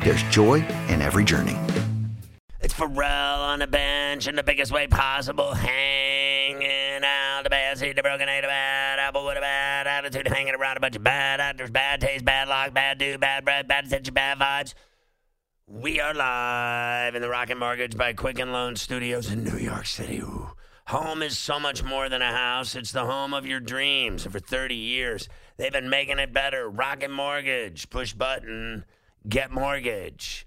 there's joy in every journey. It's Ferrall on the bench in the biggest way possible, hanging out the bad seed, the broken eight, a bad apple with a bad attitude, hanging around a bunch of bad actors, bad taste, bad luck, bad dude, bad breath, bad attention, bad vibes. We are live in the Rocket Mortgage by Quicken Loan Studios in New York City. Ooh. Home is so much more than a house. It's the home of your dreams. For 30 years, they've been making it better. Rocket Mortgage, push button, get mortgage.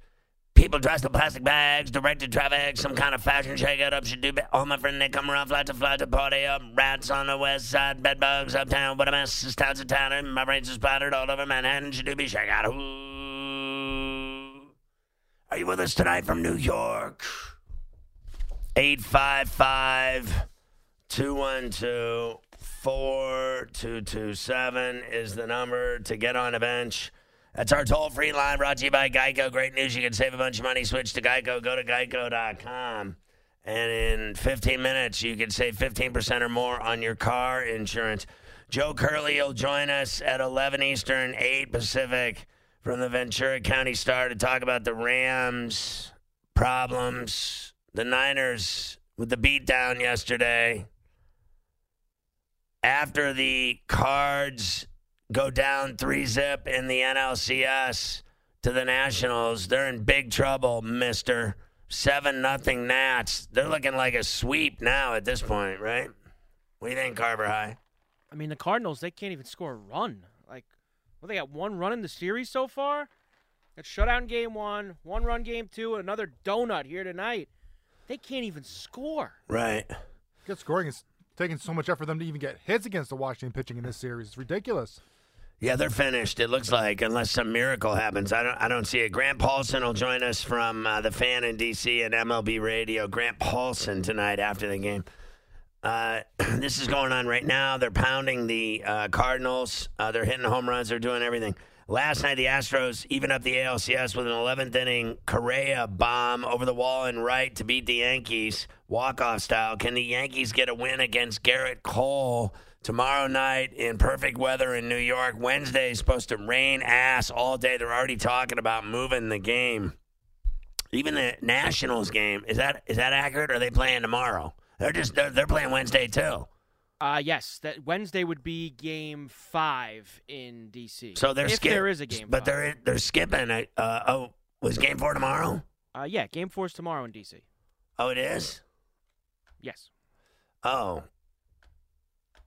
People dressed in plastic bags, directed traffic, some kind of fashion shakeout up should do. Be- oh, my friend, they come around flat to flat to party up. Rats on the west side, bed bugs uptown. What a mess. This town's a town, and my brains are splattered all over Manhattan. Should do be shakeout. Ooh. Are you with us tonight from New York? 855 212 4227 is the number to get on the bench. That's our toll free line brought to you by Geico. Great news. You can save a bunch of money. Switch to Geico. Go to geico.com. And in 15 minutes, you can save 15% or more on your car insurance. Joe Curley will join us at 11 Eastern, 8 Pacific from the Ventura County Star to talk about the Rams' problems, the Niners with the beatdown yesterday. After the Cards go down three zip in the NLCS to the Nationals, they're in big trouble, mister. Seven nothing Nats. They're looking like a sweep now at this point, right? What do you think, Carver High? I mean, the Cardinals, they can't even score a run. Like, well, they got one run in the series so far. Got shutout in game one, one run game two, another donut here tonight. They can't even score. Right. Good scoring is taking so much effort for them to even get hits against the Washington pitching in this series. It's ridiculous. Yeah, they're finished. It looks like, unless some miracle happens. I don't. I don't see it. Grant Paulsen will join us from uh, the fan in DC and MLB Radio. Grant Paulsen tonight after the game. Uh, this is going on right now. They're pounding the uh, Cardinals. Uh, they're hitting home runs. They're doing everything. Last night, the Astros even up the ALCS with an 11th inning Correa bomb over the wall and right to beat the Yankees walk off style. Can the Yankees get a win against Gerrit Cole? Tomorrow night in perfect weather in New York. Wednesday is supposed to rain ass all day. They're already talking about moving the game. Even the Nationals game is that is that accurate? Or are they playing tomorrow? They're just they're, they're playing Wednesday too. Uh, yes, that Wednesday would be game five in DC. So they're if skip- there is a game, but five. they're they're skipping it. Uh, oh, was game four tomorrow? uh, yeah, game four is tomorrow in DC. Oh, it is. Yes, Oh,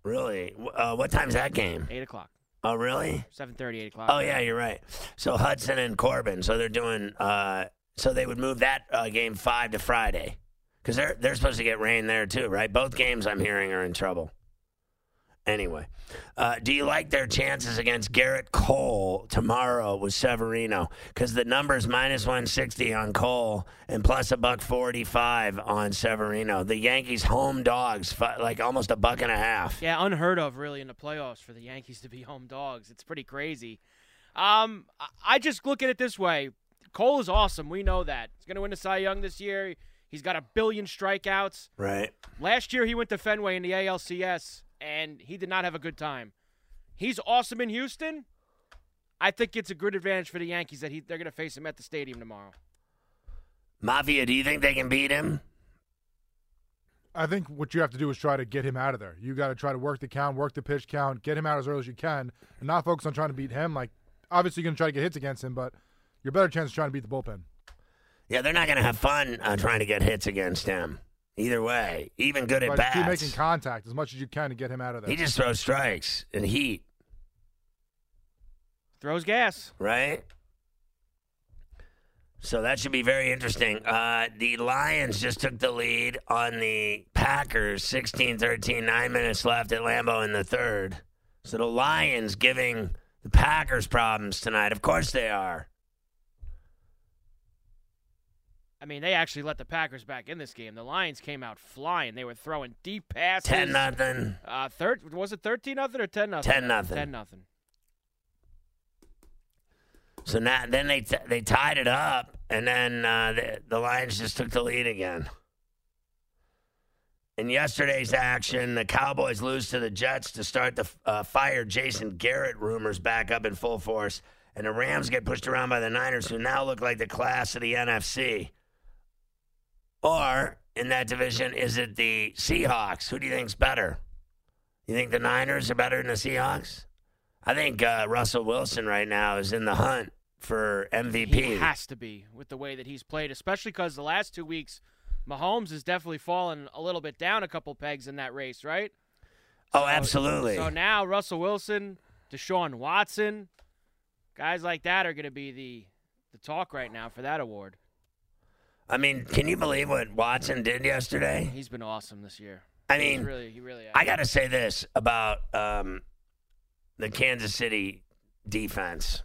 really? Uh, what time's that game? eight o'clock, Oh, really? seven thirty, eight o'clock. Oh, yeah, you're right. So Hudson and Corbin. So they're doing. Uh, so they would move that uh, game five to Friday because they're they're supposed to get rain there too, right? Both games I'm hearing are in trouble. Anyway, uh, do you like their chances against Gerrit Cole tomorrow with Severino? Because the number's minus 160 on Cole and plus a buck 45 on Severino. The Yankees home dogs, like almost a buck and a half. Yeah, unheard of really in the playoffs for the Yankees to be home dogs. It's pretty crazy. Um, I- I just look at it this way: Cole is awesome. We know that he's going to win the Cy Young this year. He's got a billion strikeouts. Right. Last year he went to Fenway in the ALCS and he did not have a good time. He's awesome in Houston. I think it's a good advantage for the Yankees that he, they're going to face him at the stadium tomorrow. Mafia, do you think they can beat him? I think what you have to do is try to get him out of there. You got to try to work the count, work the pitch count, get him out as early as you can, and not focus on trying to beat him. Like, obviously, you're going to try to get hits against him, but your better chance is trying to beat the bullpen. Yeah, they're not going to have fun uh, trying to get hits against him. Either way, even good at But bats. keep making contact as much as you can to get him out of there. he just throws strikes and heat, Throws gas. right? So that should be very interesting. Uh, the Lions just took the lead on the Packers 16 13, nine minutes left at Lambeau in the third. So the Lions giving the Packers problems tonight. Of course they are. I mean, they actually let the Packers back in this game. The Lions came out flying. They were throwing deep passes. 10 nothing. Uh, third was it thirteen nothing or ten nothing? 10 nothing. Ten nothing. So now, then they t- they tied it up, and then uh, the, the Lions just took the lead again. In yesterday's action, the Cowboys lose to the Jets to start the uh, fire Jason Garrett rumors back up in full force, and the Rams get pushed around by the Niners, who now look like the class of the NFC. Or in that division, is it the Seahawks? Who do you think's better? You think the Niners are better than the Seahawks? I think uh, Russell Wilson right now is in the hunt for MVP. He has to be with the way that he's played, especially because the last two weeks, Mahomes has definitely fallen a little bit down a couple pegs in that race, right? oh, absolutely. So now Russell Wilson, Deshaun Watson, guys like that are going to be the the talk right now for that award. I mean, can you believe what Watson did yesterday? He's been awesome this year. I He's mean, really, he really. I got to say this about um, the Kansas City defense.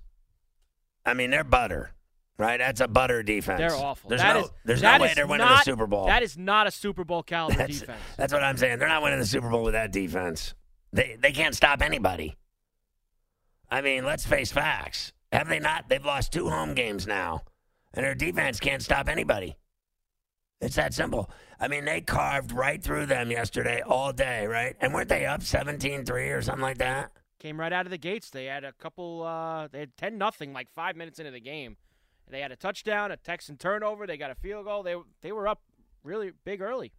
I mean, they're butter, right? That's a butter defense. They're awful. There's That no, is- there's no way they're winning not- the Super Bowl. That is not a Super Bowl caliber that's, defense. that's what I'm saying. They're not winning the Super Bowl with that defense. They they can't stop anybody. I mean, let's face facts. Have they not? They've lost two home games now, and their defense can't stop anybody. It's that simple. I mean, they carved right through them yesterday all day, right? And weren't they up 17-3 or something like that? Came right out of the gates. They had a couple. Uh, they had ten nothing like five minutes into the game. They had a touchdown, a Texan turnover. They got a field goal. They they were up really big early.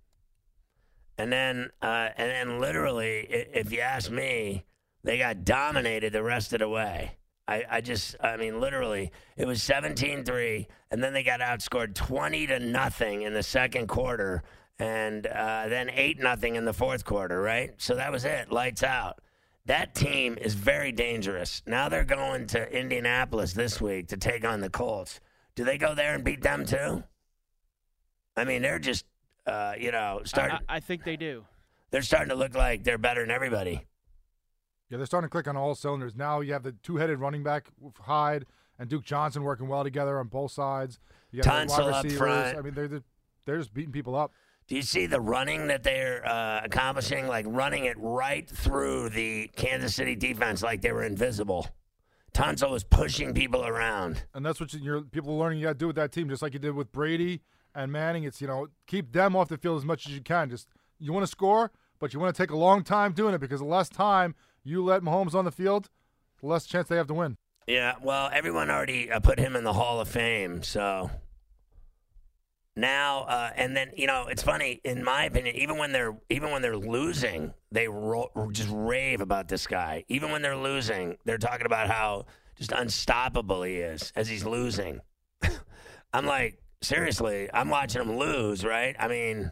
And then, uh, and then, literally, if you ask me, they got dominated the rest of the way. I, I just, I mean, literally, it was 17-3, and then they got outscored twenty to nothing in the second quarter, and uh, then eight nothing in the fourth quarter. Right, so that was it, lights out. That team is very dangerous. Now they're going to Indianapolis this week to take on the Colts. Do they go there and beat them too? I mean, they're just, uh, you know, starting. I, I think they do. they're starting to look like they're better than everybody. Yeah, they're starting to click on all cylinders. Now you have the two-headed running back with Hyde and Duke Johnson working well together on both sides. You got the wide up receivers. front. I mean, they're they're- they're just beating people up. Do you see the running that they're uh, accomplishing? Like running it right through the Kansas City defense like they were invisible. Tunsil was pushing people around. and that's what you're people are learning you got to do with that team, just like you did with Brady and Manning. It's you know keep them off the field as much as you can. Just you want to score, but you want to take a long time doing it because the less time you let Mahomes on the field, the less chance they have to win. Yeah, well, everyone already uh, put him in the Hall of Fame, so now uh, and then you know it's funny in my opinion. Even when they're even when they're losing, they ro- just rave about this guy. Even when they're losing, they're talking about how just unstoppable he is as he's losing. I'm like, seriously, I'm watching him lose, right? I mean,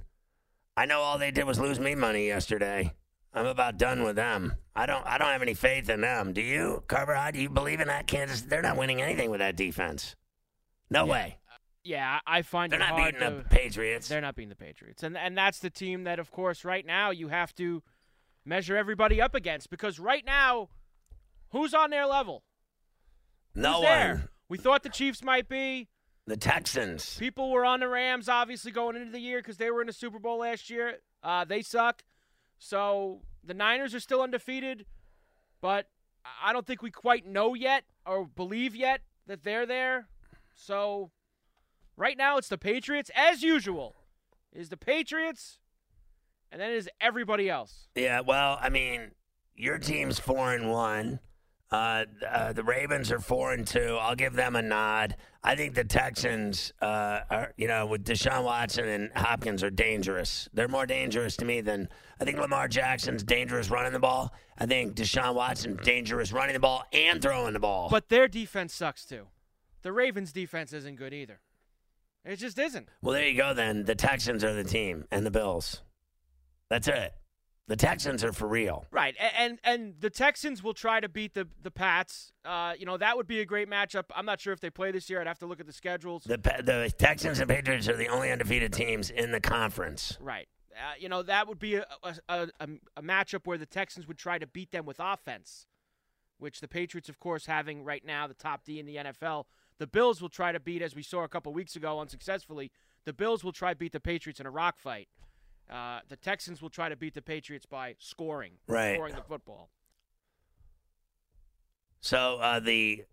I know all they did was lose me money yesterday. I'm about done with them. I don't. I don't have any faith in them. Do you, Carver? How do you believe in that Kansas? They're not winning anything with that defense. No way. Yeah, I find They're it not hard beating to. the Patriots. They're not beating the Patriots, and and that's the team that, of course, right now you have to measure everybody up against because right now, who's on their level? no Who's there? one. We thought the Chiefs might be. The Texans. People were on the Rams, obviously, going into the year because they were in the Super Bowl last year. Uh, they suck. So the Niners are still undefeated, but I don't think we quite know yet or believe yet that they're there. So right now it's the Patriots, as usual. Is the Patriots, and then is everybody else. Yeah. Well, I mean, your team's four and one. Uh, uh, the Ravens are four and two. I'll give them a nod. I think the Texans, uh, are you know, with Deshaun Watson and Hopkins, are dangerous. They're more dangerous to me than I think Lamar Jackson's dangerous running the ball. I think Deshaun Watson's dangerous running the ball and throwing the ball. But their defense sucks too. The Ravens' defense isn't good either. It just isn't. Well, there you go. Then the Texans are the team, and the Bills. That's it. The Texans are for real. Right, and and the Texans will try to beat the the Pats. Uh, you know that would be a great matchup. I'm not sure if they play this year. I'd have to look at the schedules. The the Texans and Patriots are the only undefeated teams in the conference. Right. Uh, you know that would be a, a, a a matchup where the Texans would try to beat them with offense, which the Patriots, of course, having right now the top D in the NFL. The Bills will try to beat, as we saw a couple weeks ago unsuccessfully. The Bills will try to beat the Patriots in a rock fight. Uh, the Texans will try to beat the Patriots by scoring, Right. scoring the football. So uh, the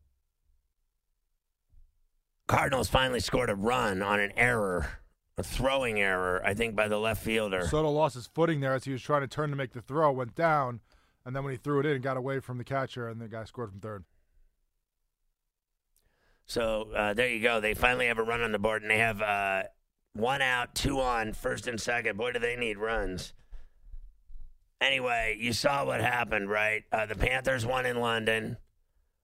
Cardinals finally scored a run on an error, a throwing error, I think, by the left fielder. Soto lost his footing there as he was trying to turn to make the throw, went down, and then when he threw it in, got away from the catcher, and the guy scored from third. So uh, there you go. They finally have a run on the board, and they have uh, one out, two on, first and second. Boy, do they need runs. Anyway, you saw what happened, right? Uh, the Panthers won in London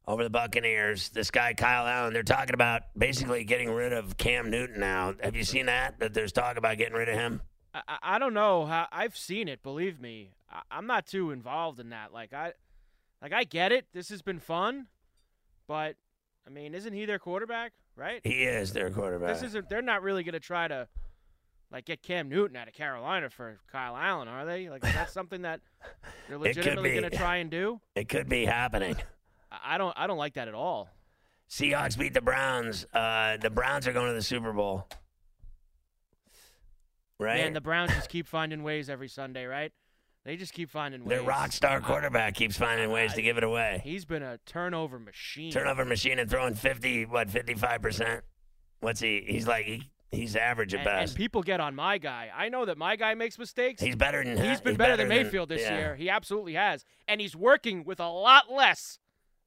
over the Buccaneers. This guy, Kyle Allen, they're talking about basically getting rid of Cam Newton now. Have you seen that? That there's talk about getting rid of him? I, I- don't know I've seen it. Believe me, I, I'm not too involved in that. Like I, like I get it. This has been fun, but I mean, isn't he their quarterback? Right. He is their quarterback. This isn't. They're not really going to try to, like, get Cam Newton out of Carolina for Kyle Allen, are they? Like, is that something that they're legitimately going to try and do? it could be happening. I I don't. I don't like that at all. Seahawks beat the Browns. Uh, the Browns are going to the Super Bowl. Right? Man, the Browns just keep finding ways every Sunday, right? They just keep finding ways. Their rock star quarterback keeps finding ways to give it away. He's been a turnover machine. Turnover machine and throwing 50, what, 55%? What's he? He's like, he, he's average at and, and best. people get on my guy. I know that my guy makes mistakes. he's better than he's been better, than Mayfield this yeah. year. He absolutely has, and he's working with a lot less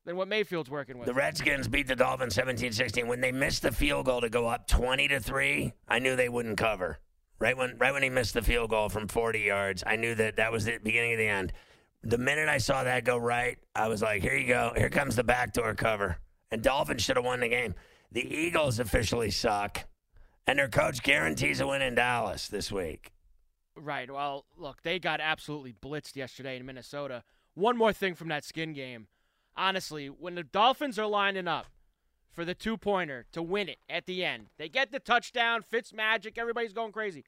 than what Mayfield's working with. The Redskins beat the Dolphins 17-16. When they missed the field goal to go up 20 to 3, I knew they wouldn't cover. Right when right when he missed the field goal from 40 yards, I knew that that was the beginning of the end. The minute I saw that go right, I was like, "Here you go. Here comes the backdoor cover." And Dolphins should have won the game. The Eagles officially suck, and their coach guarantees a win in Dallas this week. Right. Well, look, they got absolutely blitzed yesterday in Minnesota. One more thing from that skin game. Honestly, when the Dolphins are lining up for the two pointer to win it at the end, they get the touchdown, Fitz magic, everybody's going crazy.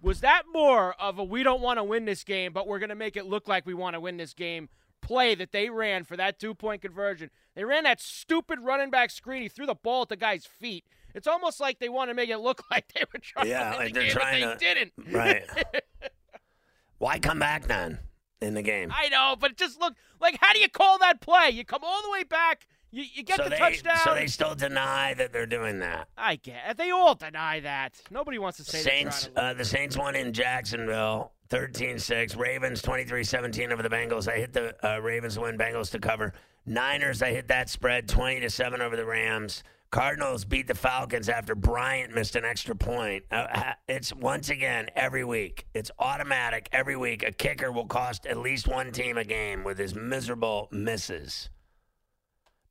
Was that more of a we don't want to win this game, but we're going to make it look like we want to win this game play that they ran for that two point conversion? They ran that stupid running back screen. He threw the ball at the guy's feet. It's almost like they want to make it look like they were trying Yeah, to win like the they're game, trying they to- didn't. Right. Why come back then in the game? I know, but it just look like how do you call that play? You come all the way back, you, you get so the they, touchdown. So they still deny that they're doing that. I get. They all deny that. Nobody wants to say Saints, to uh, the Saints won in Jacksonville, 13-6. Ravens 23-17 over the Bengals. I hit the uh, Ravens win, Bengals to cover. Niners, I hit that spread 20 to 7 over the Rams. Cardinals beat the Falcons after Bryant missed an extra point. Uh, it's once again every week. It's automatic every week. A kicker will cost at least one team a game with his miserable misses.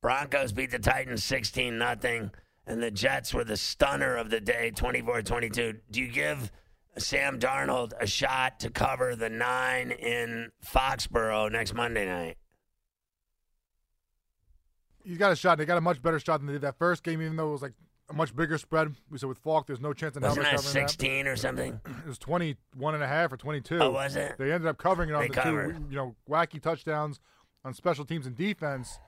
Broncos beat the Titans 16 nothing, and the Jets were the stunner of the day 24-22. Do you give Sam Darnold a shot to cover the 9 in Foxborough next Monday night? He's got a shot. They got a much better shot than they did that first game, even though it was like a much bigger spread. We said with Falk, there's no chance in hell Wasn't that covering 16 or something? It was 21 and a half or 22. Oh, was it? They ended up covering it on They the covered. two, you know, wacky touchdowns on special teams and defense.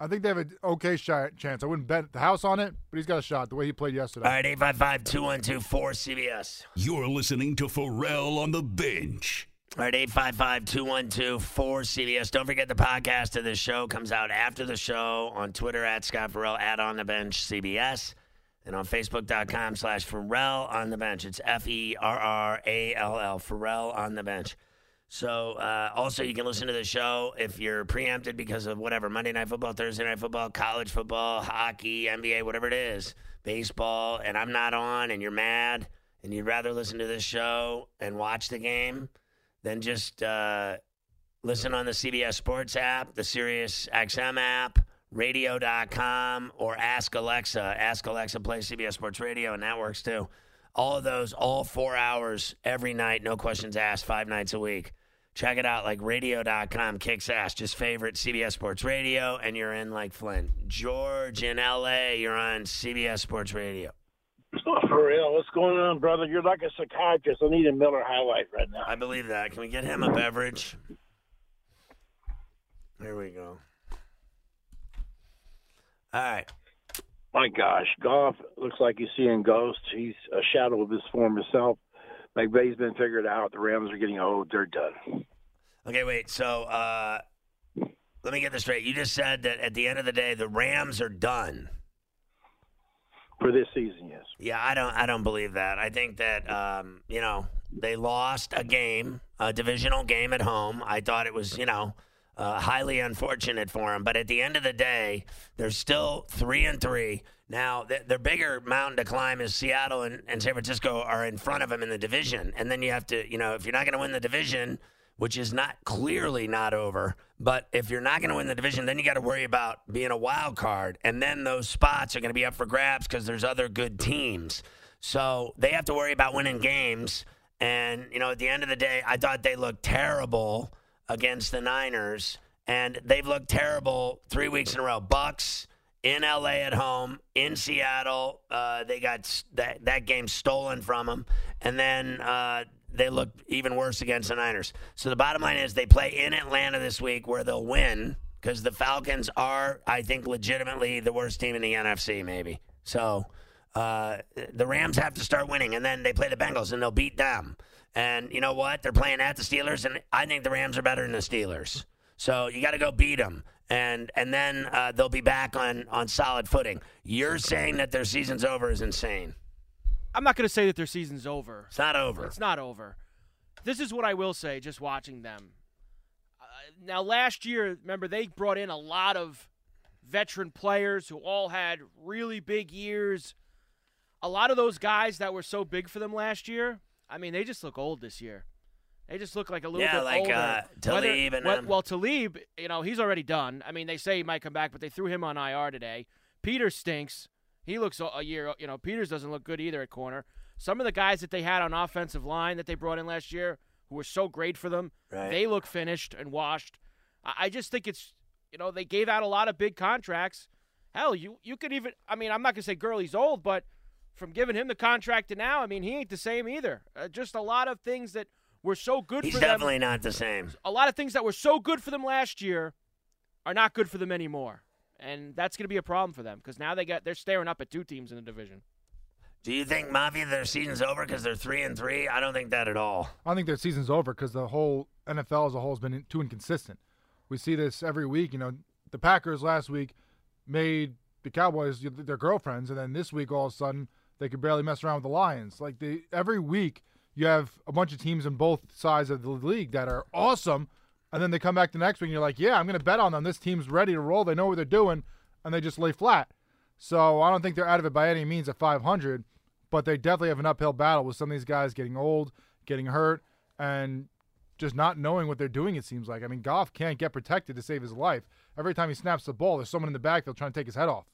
I think they have an okay shot, chance. I wouldn't bet the house on it, but he's got a shot the way he played yesterday. All right, 855-212-4CBS. You're listening to Ferrall on the bench. All right, 855-212-4CBS. Don't forget the podcast of this show comes out after the show on Twitter at Scott Ferrall, at On The Bench CBS, and on Facebook.com slash Ferrall On The Bench. It's F-E-R-R-A-L-L, Ferrall On The Bench. So uh, also you can listen to the show if you're preempted because of whatever, Monday Night Football, Thursday Night Football, college football, hockey, NBA, whatever it is, baseball, and I'm not on and you're mad and you'd rather listen to this show and watch the game – then just uh, listen on the CBS Sports app, the Sirius XM app, radio.com or Ask Alexa. Ask Alexa plays CBS Sports Radio, and that works too. All of those, all four hours every night, no questions asked, five nights a week. Check it out, like radio.com kicks ass. Just favorite CBS Sports Radio, and you're in like Flint. George in LA, you're on CBS Sports Radio. Oh, for real, what's going on, brother? You're like a psychiatrist. I need a Miller High Life right now. I believe that. Can we get him a beverage? There we go. All right. My gosh, Goff looks like he's seeing ghosts. He's a shadow of his former self. McVay's been figured out. The Rams are getting old. They're done. Okay, wait. So uh, let me get this straight. You just said that at the end of the day, the Rams are done. For this season, yes. Yeah, I don't. I don't believe that. I think that um, you know they lost a game, a divisional game at home. I thought it was you know uh, highly unfortunate for them. But at the end of the day, they're still three and three. Now, th- their bigger mountain to climb is Seattle and, and San Francisco are in front of them in the division. And then you have to, you know, if you're not going to win the division, which is not clearly not over, but if you're not going to win the division, then you got to worry about being a wild card. And then those spots are going to be up for grabs because there's other good teams. So they have to worry about winning games. And, you know, at the end of the day, I thought they looked terrible against the Niners, and they've looked terrible three weeks in a row. Bucks in LA at home, in Seattle, uh, they got that that game stolen from them, and then uh, they look even worse against the Niners. So the bottom line is they play in Atlanta this week, where they'll win because the Falcons are, I think, legitimately the worst team in the NFC, maybe. So. Uh, the Rams have to start winning, and then they play the Bengals, and they'll beat them. And you know what? They're playing at the Steelers, and I think the Rams are better than the Steelers. So you got to go beat them, and and then uh, they'll be back on on solid footing. You're saying that their season's over is insane. I'm not going to say that their season's over. It's not over. It's not over. This is what I will say just watching them. Uh, now, last year, remember, they brought in a lot of veteran players who all had really big years. A lot of those guys that were so big for them last year, I mean, they just look old this year. They just look like a little yeah, bit like older. uh, Whether- Talib and well, them. well, Talib, you know, he's already done. I mean, they say he might come back, but they threw him on IR today. Peter stinks. He looks a year. You know, Peters doesn't look good either at corner. Some of the guys that they had on offensive line that they brought in last year, who were so great for them, Right. they look finished and washed. I, I just think it's, you know, they gave out a lot of big contracts. Hell, you you could even. I mean, I'm not gonna say Gurley's old, but from giving him the contract to now, I mean, he ain't the same either. Uh, just a lot of things that were so good He's for them definitely not the same. a lot of things that were so good for them last year are not good for them anymore. And that's going to be a problem for them because now they got they're staring up at two teams in the division. Do you think Mafia their season's over because they're three and three? I don't think that at all. I think their season's over because the whole NFL as a whole has been too inconsistent. We see this every week. You know, the Packers last week made the Cowboys their girlfriends, and then this week all of a sudden they could barely mess around with the Lions. Like they every week you have a bunch of teams on both sides of the league that are awesome, and then they come back the next week and you're like, yeah, I'm going to bet on them. This team's ready to roll. They know what they're doing, and they just lay flat. So I don't think they're out of it by any means at 500, but they definitely have an uphill battle with some of these guys getting old, getting hurt, and just not knowing what they're doing. It seems like. I mean, Goff can't get protected to save his life. Every time he snaps the ball, there's someone in the backfield trying to take his head off.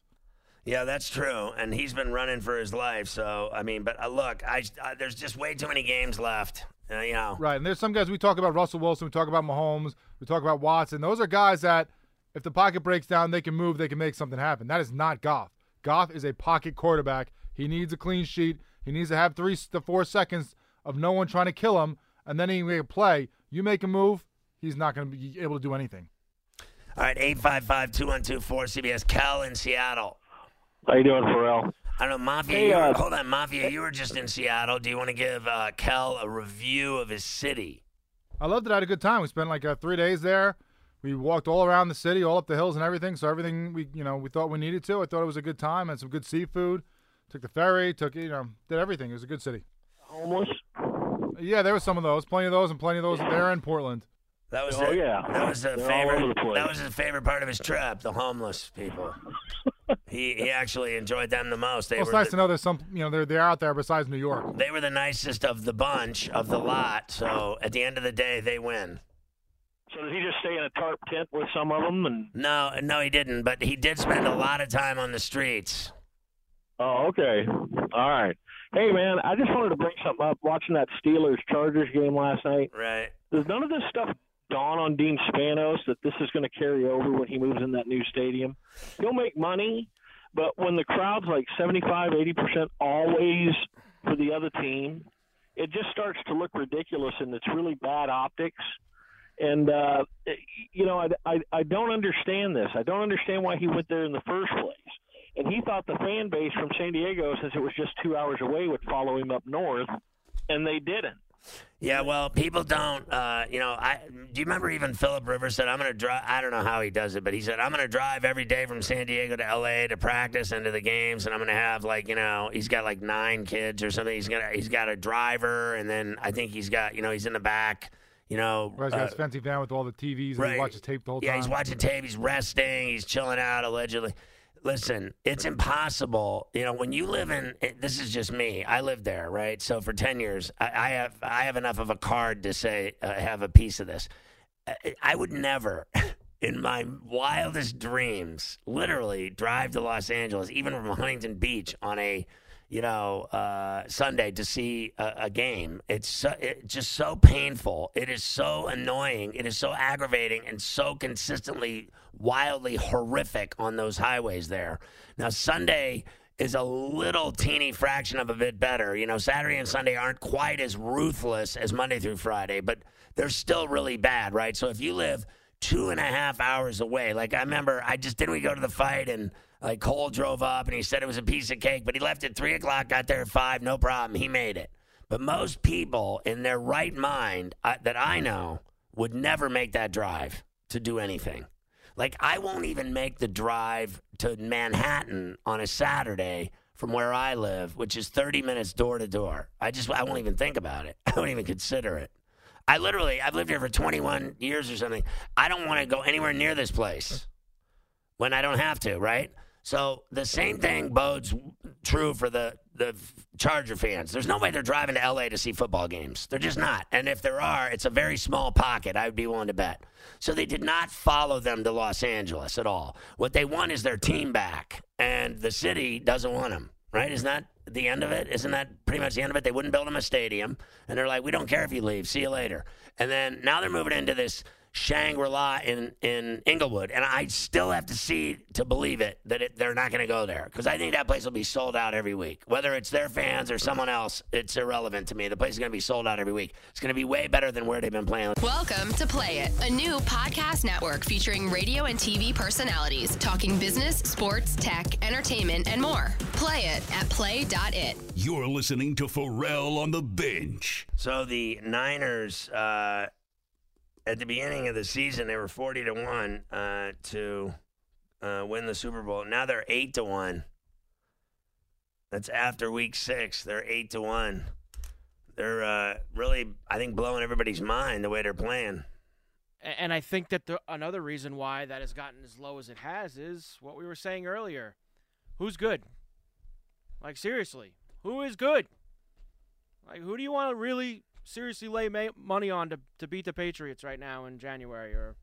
Yeah, that's true, and he's been running for his life. So I mean, but uh, look, I uh, there's just way too many games left. Uh, you know, Right, and there's some guys we talk about Russell Wilson, we talk about Mahomes, we talk about Watson. Those are guys that if the pocket breaks down, they can move, they can make something happen. That is not Goff. Goff is a pocket quarterback. He needs a clean sheet. He needs to have three to four seconds of no one trying to kill him, and then he can make a play. You make a move, he's not going to be able to do anything. all right, eight five five two one two four CBS. Cal in Seattle. How you doing, Ferrall? I don't know, Mafia. Hey, you were, uh, hold on, Mafia. You were just in Seattle. Do you want to give uh, Cal a review of his city? I loved it. I had a good time. We spent like uh, three days there. We walked all around the city, all up the hills and everything. So everything we, you know, we thought we needed to. I thought it was a good time. Had some good seafood. Took the ferry. Took, you know, did everything. It was a good city. Homeless? Yeah, there was some of those. Plenty of those, and plenty of those there in Portland. That was Oh, the, yeah. That was the They're all favorite. over the place. That was his favorite part of his trip. The homeless people. he he actually enjoyed them the most. They Well, it's were nice the, to know there's some, you know, they're they're out there besides New York. they were the nicest of the bunch of the lot. So at the end of the day, they win. So did he just stay in a tarp tent with some of them? And No, no, he didn't. But he did spend a lot of time on the streets. oh, okay, all right. Hey, man, I just wanted to bring something up. Watching that Steelers Chargers game last night, Right. does none of this stuff dawn on Dean Spanos that this is going to carry over when he moves in that new stadium? He'll make money, but when the crowd's like 75, 80 percent always for the other team, it just starts to look ridiculous, and it's really bad optics. And uh, you know, I, I I don't understand this. I don't understand why he went there in the first place. And he thought the fan base from San Diego, since it was just two hours away, would follow him up north, and they didn't. Yeah, well, people don't. Uh, you know, I do you remember even Philip Rivers said, "I'm going to drive." I don't know how he does it, but he said, "I'm going to drive every day from San Diego to L.A. to practice and to the games, and I'm going to have like you know, he's got like nine kids or something. He's gonna he's got a driver, and then I think he's got you know he's in the back." You know, Right, he's got uh, his fancy van with all the TVs and right. he watches tape the whole yeah, time. Yeah, he's watching tape. He's resting. He's chilling out. Allegedly, listen, it's impossible. You know, when you live in this is just me. I lived there, right? So for ten years, I, I have I have enough of a card to say uh, have a piece of this. I, I would never. In my wildest dreams, literally drive to Los Angeles, even from Huntington Beach, on a you know, uh, Sunday to see a, a game. It's so, it's just so painful. It is so annoying. It is so aggravating and so consistently wildly horrific on those highways there. Now Sunday is a little teeny fraction of a bit better. You know, Saturday and Sunday aren't quite as ruthless as Monday through Friday, but they're still really bad, right? So if you live two and a half hours away, like I remember, I just didn't we go to the fight and like Cole drove up and he said it was a piece of cake, but he left at three o'clock, got there at five, no problem. He made it. But most people in their right mind uh, that I know would never make that drive to do anything. Like I won't even make the drive to Manhattan on a Saturday from where I live, which is 30 minutes door to door. I just I won't even think about it. I won't even consider it. I literally I've lived here for 21 years or something. I don't want to go anywhere near this place when I don't have to, right? So the same thing bodes true for the the Charger fans. There's no way they're driving to LA to see football games. They're just not. And if there are, it's a very small pocket. I would be willing to bet. So they did not follow them to Los Angeles at all. What they want is their team back, and the city doesn't want them. Right? Isn't that the end of it? Isn't that pretty much the end of it? They wouldn't build them a stadium, and they're like, "We don't care if you leave. See you later." And then now they're moving into this Shangri-La in in Inglewood, and I still have to see to believe it that it, they're not going to go there because I think that place will be sold out every week. Whether it's their fans or someone else, it's irrelevant to me. The place is going to be sold out every week. It's going to be way better than where they've been playing. Welcome to Play It, a new podcast network featuring radio and TV personalities talking business, sports, tech, entertainment, and more. Play it at play.it. You're listening to Ferrall on the bench. So the Niners, uh, at the beginning of the season, they were forty to one uh, to uh, win the Super Bowl. Now they're eight to one. That's after Week Six. They're eight to one. They're uh, really, I think, blowing everybody's mind the way they're playing. And I think that the, another reason why that has gotten as low as it has is what we were saying earlier. Who's good? Like seriously, who is good? Like who do you want to really seriously lay ma- money on to to beat the Patriots right now in January or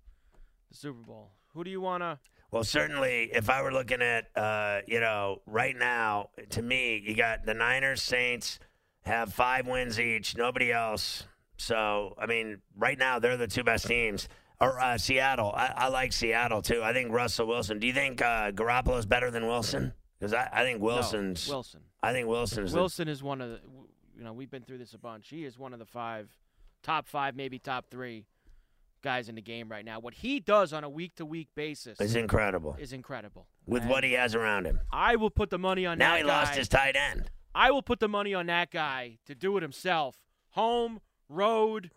the Super Bowl? Who do you want to? Well, certainly, if I were looking at, uh, you know, right now, to me, you got the Niners, Saints have five wins each, nobody else. So, I mean, right now, they're the two best teams. Or uh, Seattle. I, I like Seattle, too. I think Russell Wilson. Do you think uh, Garoppolo's better than Wilson? Because I, I think Wilson's. No, Wilson. I think Wilson's. the- Wilson is one of the. You know, we've been through this a bunch. He is one of the five, top five, maybe top three guys in the game right now. What he does on a week to week basis is incredible is incredible. with And what he has around him. I will put the money on Now he guy. lost his tight end. I will put the money on that guy to do it himself. Home, road,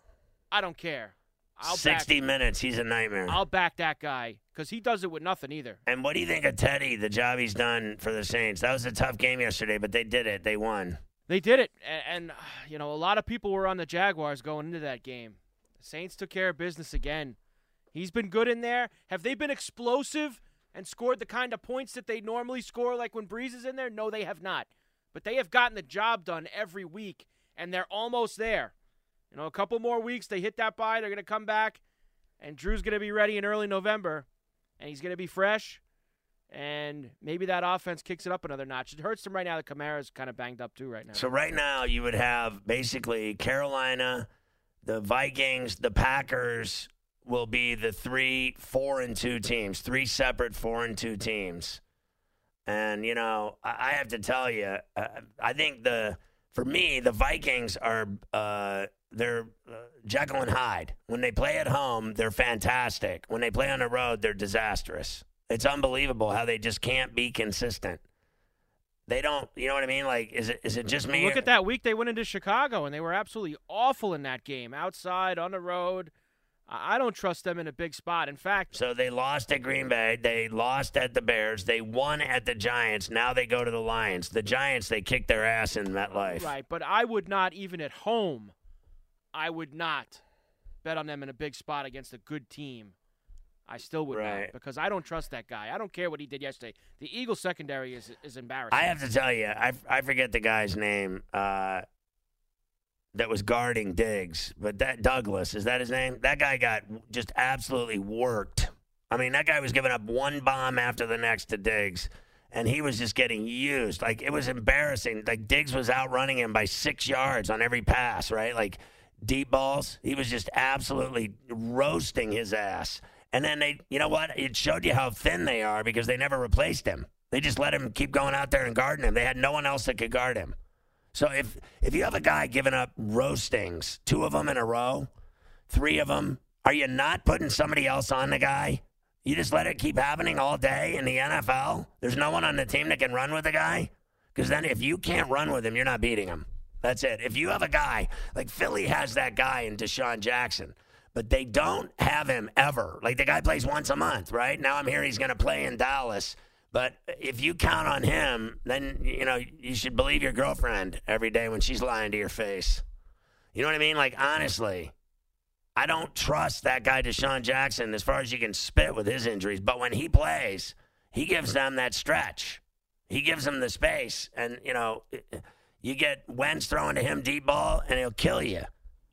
I don't care. I'll 60 back, minutes. He's a nightmare. I'll back that guy because he does it with nothing either. And what do you think of Teddy, the job he's done for the Saints? That was a tough game yesterday, but they did it. They won. They did it, and, and you know a lot of people were on the Jaguars going into that game. Saints took care of business again. He's been good in there. Have they been explosive and scored the kind of points that they normally score, like when Brees is in there? No, they have not. But they have gotten the job done every week, and they're almost there. You know, a couple more weeks, they hit that bye, they're going to come back. and Drew's going to be ready in early November, and he's going to be fresh, and maybe that offense kicks it up another notch. It hurts them right now. The Kamara's kind of banged up too right now. So right now you would have basically Carolina, the Vikings, the Packers will be the three four and two teams, three separate four and two teams. And you know, I, I have to tell you, uh, I think the for me the Vikings are uh, they're uh, Jekyll and Hyde. When they play at home, they're fantastic. When they play on the road, they're disastrous. It's unbelievable how they just can't be consistent. They don't, you know what I mean? Like, is it is it just me? Look at that week they went into Chicago and they were absolutely awful in that game, outside on the road. I don't trust them in a big spot. In fact, So they lost at Green Bay. They lost at the Bears. They won at the Giants. Now they go to the Lions. The Giants, they kicked their ass in MetLife. right, but I would not even at home. I would not bet on them in a big spot against a good team. I still would Right. not because I don't trust that guy. I don't care what he did yesterday. The Eagles secondary is is embarrassing. I have to tell you, I, I forget the guy's name uh, that was guarding Diggs, but that Douglas is that his name? That guy got just absolutely worked. I mean, that guy was giving up one bomb after the next to Diggs, and he was just getting used. Like it was embarrassing. Like Diggs was outrunning him by six yards on every pass, right? Like deep balls. He was just absolutely roasting his ass. And then they, you know what? It showed you how thin they are because they never replaced him. They just let him keep going out there and guarding him. They had no one else that could guard him. So if if you have a guy giving up roastings, two of them in a row, three of them, are you not putting somebody else on the guy? You just let it keep happening all day in the NFL. There's no one on the team that can run with the guy. Because then if you can't run with him, you're not beating him. That's it. If you have a guy like Philly has that guy in DeSean Jackson, but they don't have him ever. Like the guy plays once a month, right? Now I'm here he's going to play in Dallas. But if you count on him, then you know you should believe your girlfriend every day when she's lying to your face. You know what I mean? Like honestly, I don't trust that guy DeSean Jackson as far as you can spit with his injuries. But when he plays, he gives them that stretch. He gives them the space, and you know, you get Wentz throwing to him deep ball, and he'll kill you.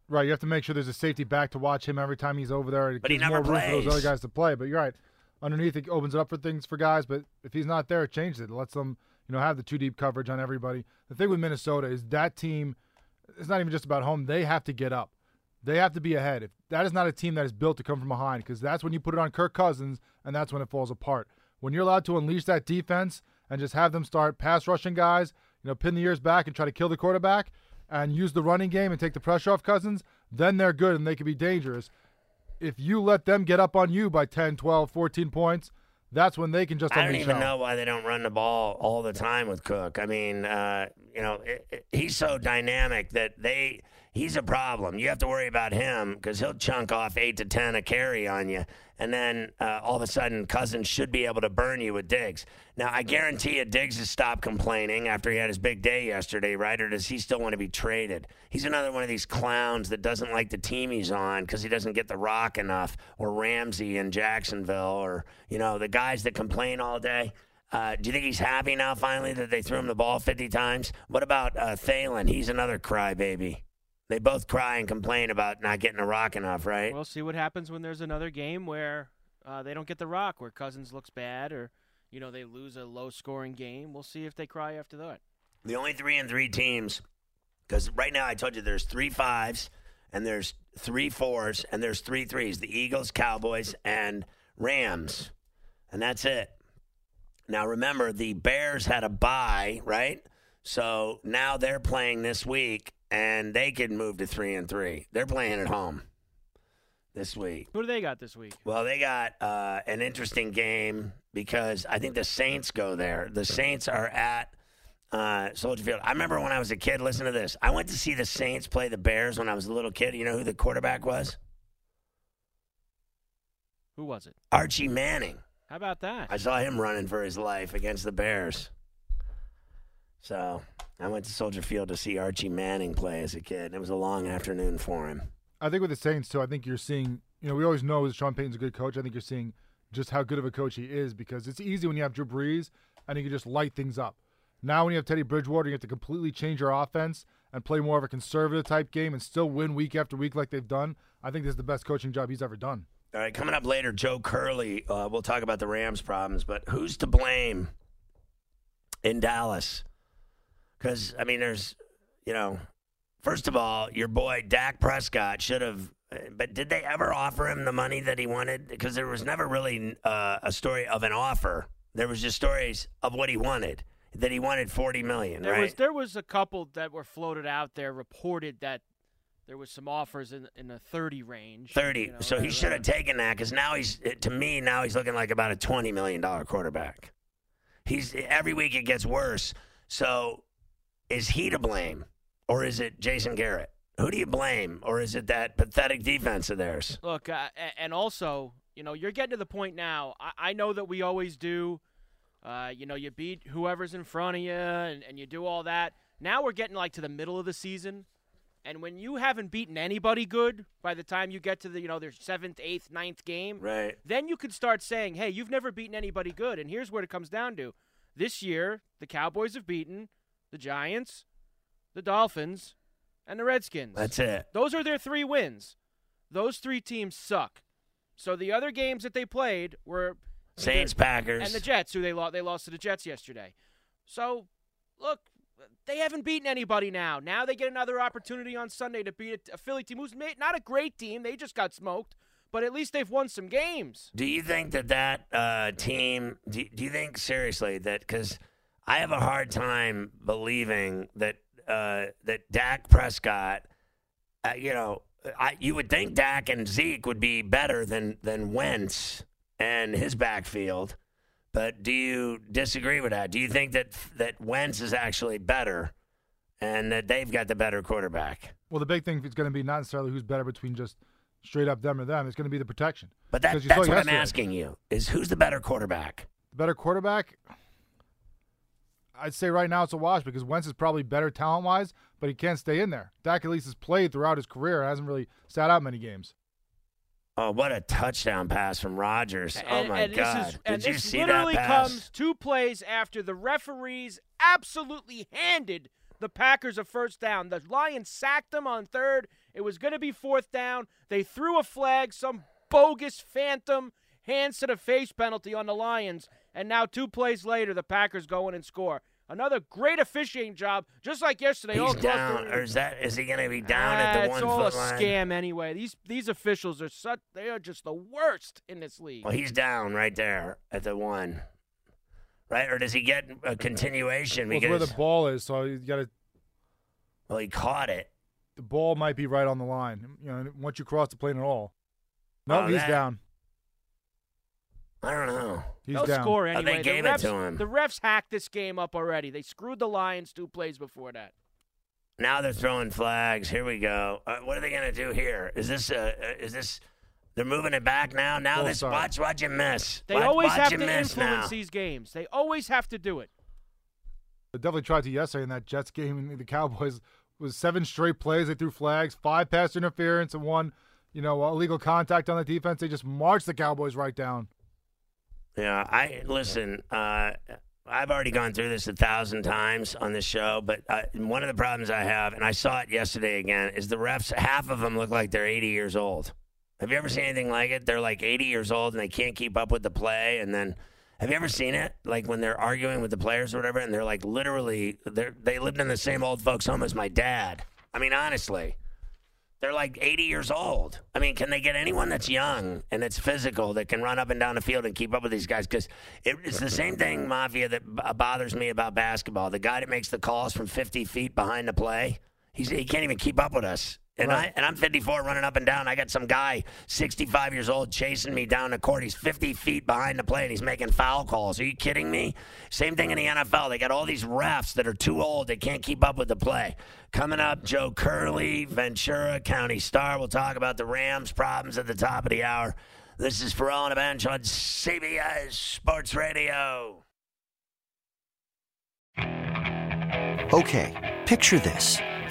Right, you have to make sure there's a safety back to watch him every time he's over there. It But he never more room for those other guys to play. But you're right. Underneath, it opens it up for things for guys. But if he's not there, it changes it. It lets them, you know, have the two deep coverage on everybody. The thing with Minnesota is that team. It's not even just about home. They have to get up. They have to be ahead. If that is not a team that is built to come from behind, because that's when you put it on Kirk Cousins, and that's when it falls apart. When you're allowed to unleash that defense and just have them start pass rushing guys, you know, pin the ears back and try to kill the quarterback, and use the running game and take the pressure off Cousins, then they're good and they can be dangerous. If you let them get up on you by 10, 12, 14 points, that's when they can just I don't even hell. know why they don't run the ball all the time with Cook. I mean, uh, you know, it, it- he's so dynamic that they he's a problem. You have to worry about him because he'll chunk off eight to ten a carry on you, and then uh, all of a sudden Cousins should be able to burn you with Diggs. Now I guarantee you, Diggs has stopped complaining after he had his big day yesterday, right? Or does he still want to be traded? He's another one of these clowns that doesn't like the team he's on because he doesn't get the rock enough, or Ramsey in Jacksonville, or you know the guys that complain all day. Uh, do you think he's happy now finally that they threw him the ball 50 times? What about uh, Thielen? He's another crybaby. They both cry and complain about not getting the rock enough, right? We'll see what happens when there's another game where uh, they don't get the rock, where Cousins looks bad, or you know they lose a low-scoring game. We'll see if they cry after that. The only three and three teams, because right now I told you there's three fives and there's three fours and there's three threes the Eagles, Cowboys, and Rams. And that's it. Now remember, the Bears had a bye, right? So now they're playing this week and they can move to three and three. They're playing at home this week. Who do they got this week? Well, they got uh, an interesting game because I think the Saints go there. The Saints are at uh, Soldier Field. I remember when I was a kid. Listen to this. I went to see the Saints play the Bears when I was a little kid. You know who the quarterback was? Who was it? Archie Manning. How about that? I saw him running for his life against the Bears. So I went to Soldier Field to see Archie Manning play as a kid. And it was a long afternoon for him. I think with the Saints too, I think you're seeing. You know, we always know that Sean Payton's a good coach. I think you're seeing just how good of a coach he is because it's easy when you have Drew Brees and you can just light things up. Now, when you have Teddy Bridgewater, you have to completely change your offense and play more of a conservative type game and still win week after week like they've done. I think this is the best coaching job he's ever done. All right, coming up later, Joe Curley. Uh, we'll talk about the Rams' problems, but who's to blame in Dallas? Because I mean, there's, you know, first of all, your boy Dak Prescott should have. But did they ever offer him the money that he wanted? Because there was never really uh, a story of an offer. There was just stories of what he wanted. That he wanted forty million, There right? was there was a couple that were floated out there, reported that there was some offers in in the thirty range. 30. you know, so he right, should have taken that because now he's, to me, now he's looking like about a $20 million quarterback. He's Every week it gets worse. So is he to blame or is it Jason Garrett? Who do you blame? Or is it that pathetic defense of theirs? Look, uh, and also, you know, you're getting to the point now. I, I know that we always do. Uh, you know, you beat whoever's in front of you, and, and you do all that. Now we're getting like to the middle of the season, and when you haven't beaten anybody good by the time you get to the you know their seventh, eighth, ninth game, Right. then you could start saying, hey, you've never beaten anybody good. And here's what it comes down to: this year, the Cowboys have beaten the Giants, the Dolphins, and the Redskins. That's it. Those are their three wins. Those three teams suck. So the other games that they played were Saints, Packers. and the Jets, who they lost. They lost to the Jets yesterday. So, look, they haven't beaten anybody now. Now they get another opportunity on Sunday to beat a, Philly team who's not a great team. They just got smoked, but at least they've won some games. Do you think that that uh, team? Do, do you think seriously that because I have a hard time believing that uh, that Dak Prescott, uh, you know, I you would think Dak and Zeke would be better than than Wentz and his backfield, but do you disagree with that? Do you think that that Wentz is actually better and that they've got the better quarterback? Well, the big thing is going to be not necessarily who's better between just straight up them or them. It's going to be the protection. But that, that's what I'm asking you: is who's the better quarterback? The better quarterback, I'd say right now it's a wash because Wentz is probably better talent wise, but he can't stay in there. Dak at least has played throughout his career, and hasn't really sat out many games. Oh, what a touchdown pass from Rodgers! oh and, my and God! This is, Did and you this see literally that pass? comes two plays after the referees absolutely handed the Packers a first down. The Lions sacked them on third. It was going to be fourth down. They threw a flag, some bogus phantom hands to the face penalty on the Lions, and now two plays later, the Packers go in and score. Another great officiating job, just like yesterday. all He's across down, the- or is that? Is he going to be down Ah, at the one? foot line? it's all a scam anyway. These these officials are such they are just the worst in this league. Well, he's down right there at the one, right? Or does he get a continuation Well, it's where the ball is, so you got to. well, he caught it. The ball might be right on the line. You know, once you cross the plane at all. No, Oh, he's that- down. I don't know. He's They'll down. score Oh, anyway. they gave the it refs, to him. The refs hacked this game up already. They screwed the Lions two plays before that. Now they're throwing flags. Here we go. Uh, what are they going to do here? Is this? Uh, uh, is this? They're moving it back now. Now Full this. start. Watch. Watch him miss. They watch, always watch have to miss influence now. these games. They always have to do it. They definitely tried to yesterday in that Jets game. The Cowboys was seven straight plays. They threw flags, five pass interference, and one, you know, illegal contact on the defense. They just marched the Cowboys right down. Yeah, I listen. Uh, I've already gone through this a thousand times on this show, but uh, one of the problems I have, and I saw it yesterday again, is the refs. Half of them look like they're 80 years old. Have you ever seen anything like it? They're like 80 years old and they can't keep up with the play, and then. Have you ever seen it? Like when they're arguing with the players or whatever, and they're like literally, they they lived in the same old folks' home as my dad. I mean, honestly, they're like 80 years old. I mean, can they get anyone that's young and that's physical that can run up and down the field and keep up with these guys? Because it's the same thing, Mafia, that bothers me about basketball. The guy that makes the calls from 50 feet behind the play, he can't even keep up with us. And I and I'm 54, running up and down. I got some guy, 65 years old, chasing me down the court. He's 50 feet behind the play, and he's making foul calls. Are you kidding me? Same thing in the NFL. They got all these refs that are too old. They can't keep up with the play. Coming up, Joe Curley, Ventura County Star. We'll talk about the Rams' problems at the top of the hour. This is Ferrall on a bench on CBS Sports Radio. Okay, picture this.